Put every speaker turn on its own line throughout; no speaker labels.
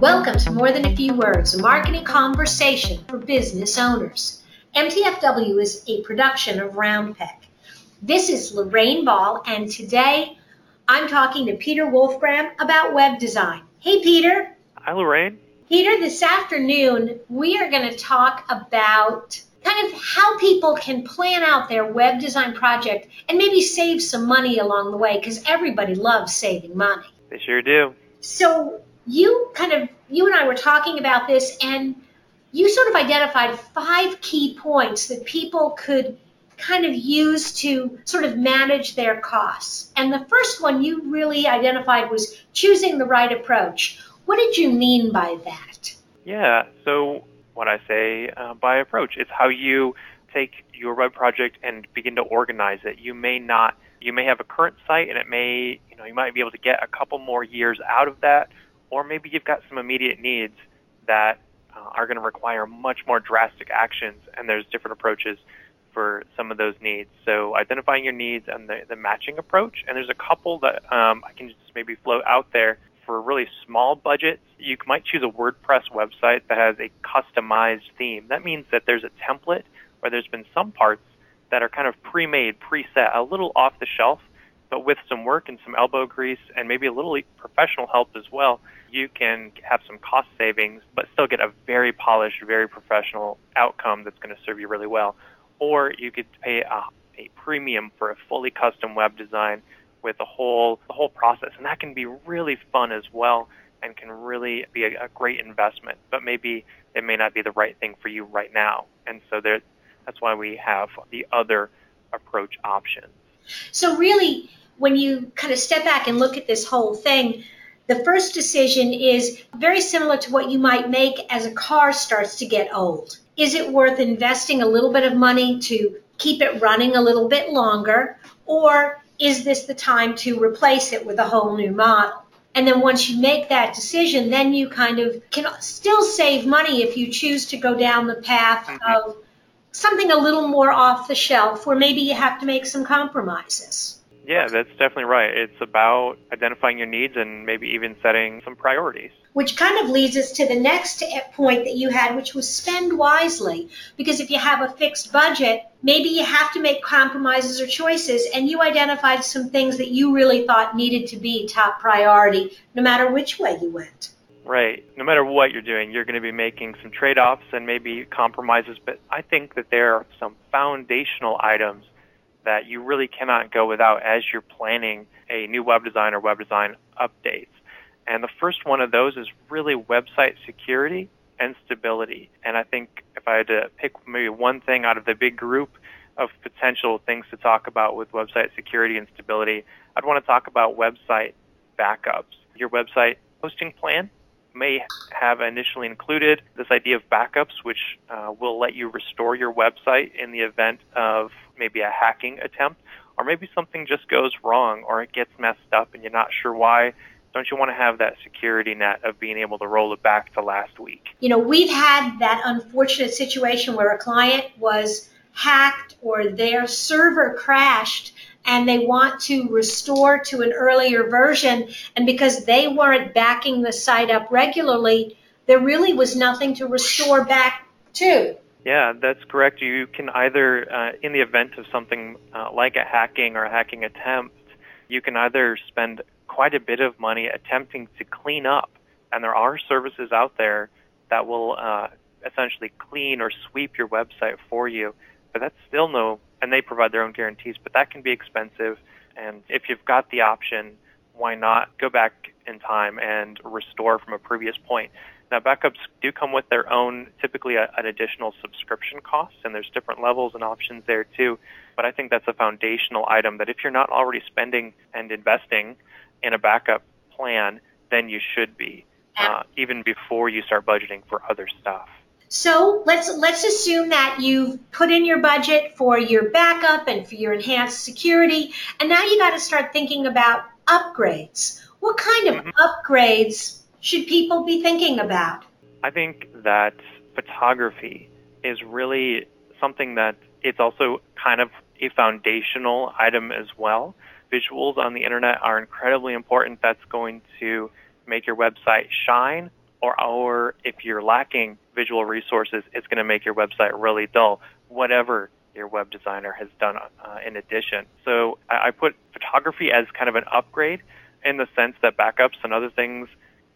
Welcome to More Than a Few Words, a marketing conversation for business owners. MTFW is a production of Roundpeg. This is Lorraine Ball, and today I'm talking to Peter Wolfgram about web design. Hey, Peter.
Hi, Lorraine.
Peter, this afternoon we are going to talk about kind of how people can plan out their web design project and maybe save some money along the way because everybody loves saving money.
They sure do.
So, you kind of, you and I were talking about this, and you sort of identified five key points that people could kind of use to sort of manage their costs. And the first one you really identified was choosing the right approach. What did you mean by that?
Yeah, so what I say uh, by approach is how you take your web project and begin to organize it. You may not, you may have a current site and it may, you know, you might be able to get a couple more years out of that, or maybe you've got some immediate needs that uh, are going to require much more drastic actions, and there's different approaches for some of those needs. So identifying your needs and the, the matching approach, and there's a couple that um, I can just maybe float out there for really small budgets. You might choose a WordPress website that has a customized theme. That means that there's a template where there's been some parts that are kind of pre-made, preset, a little off the shelf, but with some work and some elbow grease and maybe a little professional help as well, you can have some cost savings, but still get a very polished, very professional outcome that's going to serve you really well. Or you could pay a, a premium for a fully custom web design with the whole the whole process, and that can be really fun as well, and can really be a, a great investment. But maybe it may not be the right thing for you right now, and so there, that's why we have the other approach options.
So really, when you kind of step back and look at this whole thing, the first decision is very similar to what you might make as a car starts to get old. Is it worth investing a little bit of money to keep it running a little bit longer? Or is this the time to replace it with a whole new model? And then once you make that decision, then you kind of can still save money if you choose to go down the path mm-hmm. of something a little more off the shelf, where maybe you have to make some compromises.
Yeah, that's definitely right. It's about identifying your needs and maybe even setting some priorities.
Which kind of leads us to the next point that you had, which was spend wisely. Because if you have a fixed budget, maybe you have to make compromises or choices, and you identified some things that you really thought needed to be top priority, no matter which way you went.
Right. No matter what you're doing, you're going to be making some trade offs and maybe compromises, but I think that there are some foundational items that you really cannot go without as you're planning a new web design or web design updates. And the first one of those is really website security and stability. And I think if I had to pick maybe one thing out of the big group of potential things to talk about with website security and stability, I'd want to talk about website backups. Your website hosting plan may have initially included this idea of backups, which uh, will let you restore your website in the event of maybe a hacking attempt, or maybe something just goes wrong or it gets messed up and you're not sure why. Don't you want to have that security net of being able to roll it back to last week?
You know, we've had that unfortunate situation where a client was hacked or their server crashed and they want to restore to an earlier version. And because they weren't backing the site up regularly, there really was nothing to restore back to.
Yeah, that's correct. You can either, uh, in the event of something uh, like a hacking or a hacking attempt, you can either spend quite a bit of money attempting to clean up, and there are services out there that will uh, essentially clean or sweep your website for you, but that's still no and they provide their own guarantees, but that can be expensive. And if you've got the option, why not go back in time and restore from a previous point? Now, backups do come with their own, typically a, an additional subscription cost, and there's different levels and options there too. But I think that's a foundational item that if you're not already spending and investing in a backup plan, then you should be, uh, even before you start budgeting for other stuff.
So let's let's assume that you've put in your budget for your backup and for your enhanced security, and now you got to start thinking about upgrades. What kind of mm-hmm. upgrades should people be thinking about?
I think that photography is really something that it's also kind of a foundational item as well. Visuals on the internet are incredibly important. That's going to make your website shine or, or if you're lacking visual resources, it's going to make your website really dull, whatever your web designer has done uh, in addition. So I, I put photography as kind of an upgrade in the sense that backups and other things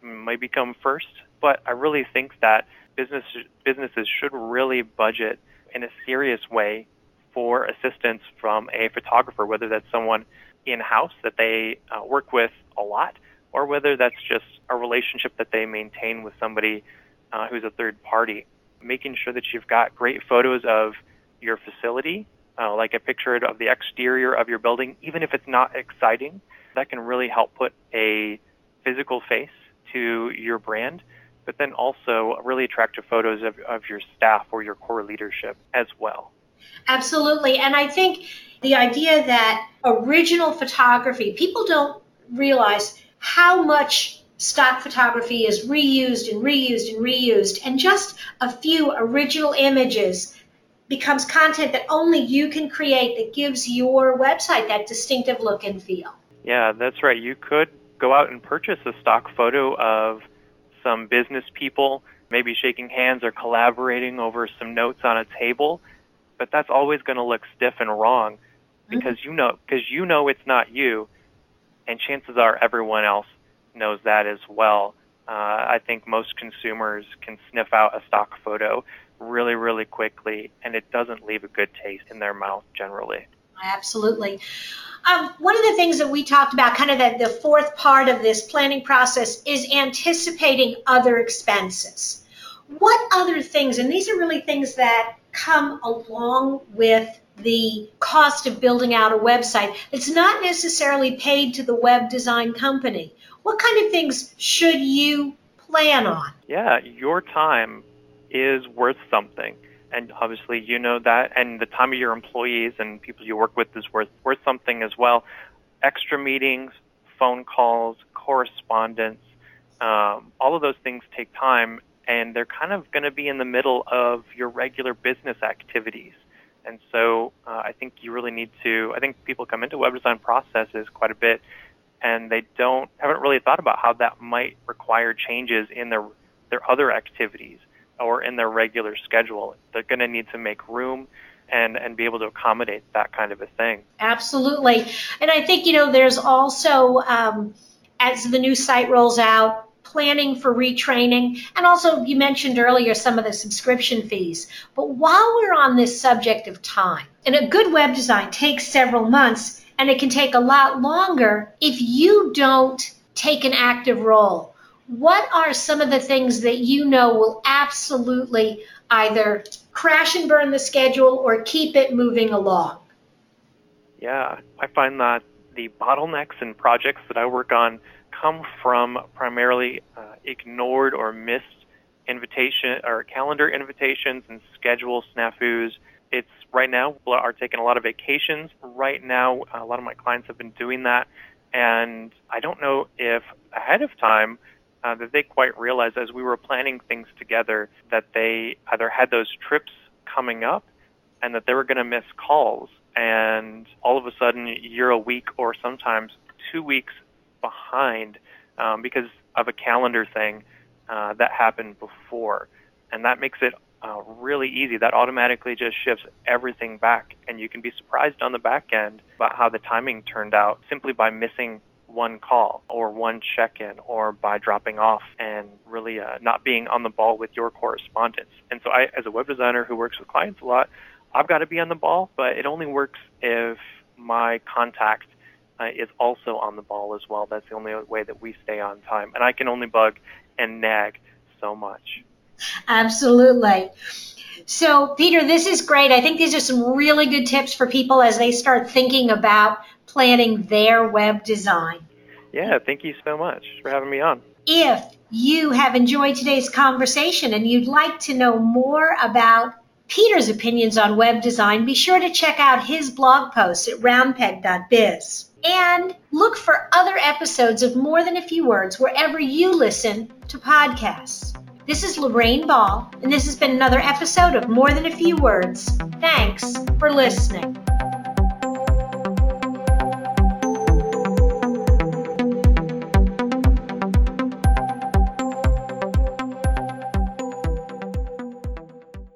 might become first, but I really think that business, businesses should really budget in a serious way for assistance from a photographer, whether that's someone in house that they uh, work with a lot, or whether that's just a relationship that they maintain with somebody uh, who's a third party. Making sure that you've got great photos of your facility, uh, like a picture of the exterior of your building, even if it's not exciting, that can really help put a physical face to your brand, but then also really attractive photos of, of your staff or your core leadership as well.
Absolutely. And I think the idea that original photography, people don't realize how much stock photography is reused and reused and reused, and just a few original images becomes content that only you can create that gives your website that distinctive look and feel.
Yeah, that's right. You could go out and purchase a stock photo of some business people, maybe shaking hands or collaborating over some notes on a table, but that's always going to look stiff and wrong because mm-hmm. you know because you know it's not you, and chances are everyone else knows that as well. Uh, I think most consumers can sniff out a stock photo really, really quickly, and it doesn't leave a good taste in their mouth generally.
Absolutely. Um, one of the things that we talked about, kind of the, the fourth part of this planning process, is anticipating other expenses. What other things, and these are really things that come along with the cost of building out a website, it's not necessarily paid to the web design company. What kind of things should you plan on?
Yeah, your time is worth something and obviously you know that, and the time of your employees and people you work with is worth worth something as well. Extra meetings, phone calls, correspondence, um, all of those things take time, and they're kind of going to be in the middle of your regular business activities. And so uh, I think you really need to. I think people come into web design processes quite a bit, and they don't haven't really thought about how that might require changes in their their other activities or in their regular schedule. They're going to need to make room and and be able to accommodate that kind of a thing.
Absolutely, and I think you know there's also um, as the new site rolls out. Planning for retraining, and also you mentioned earlier some of the subscription fees. But while we're on this subject of time, and a good web design takes several months, and it can take a lot longer if you don't take an active role what are some of the things that you know will absolutely either crash and burn the schedule or keep it moving along?
Yeah, I find that the bottlenecks and projects that I work on come from primarily uh, ignored or missed invitation or calendar invitations and schedule snafus. It's right now are taking a lot of vacations. Right now, a lot of my clients have been doing that, and I don't know if ahead of time uh, that they quite realized as we were planning things together that they either had those trips coming up and that they were going to miss calls. And all of a sudden, you're a week or sometimes two weeks behind um, because of a calendar thing uh, that happened before. And that makes it uh, really easy. That automatically just shifts everything back. And you can be surprised on the back end about how the timing turned out simply by missing one call or one check-in or by dropping off and really uh, not being on the ball with your correspondence. And so I, as a web designer who works with clients a lot, I've got to be on the ball, but it only works if my contact uh, is also on the ball as well. That's the only way that we stay on time. And I can only bug and nag so much.
Absolutely. So, Peter, this is great. I think these are some really good tips for people as they start thinking about planning their web design.
Yeah, thank you so much for having me on.
If you have enjoyed today's conversation and you'd like to know more about Peter's opinions on web design, be sure to check out his blog posts at roundpeg.biz. And look for other episodes of More Than a Few Words wherever you listen to podcasts. This is Lorraine Ball, and this has been another episode of More Than a Few Words. Thanks for listening.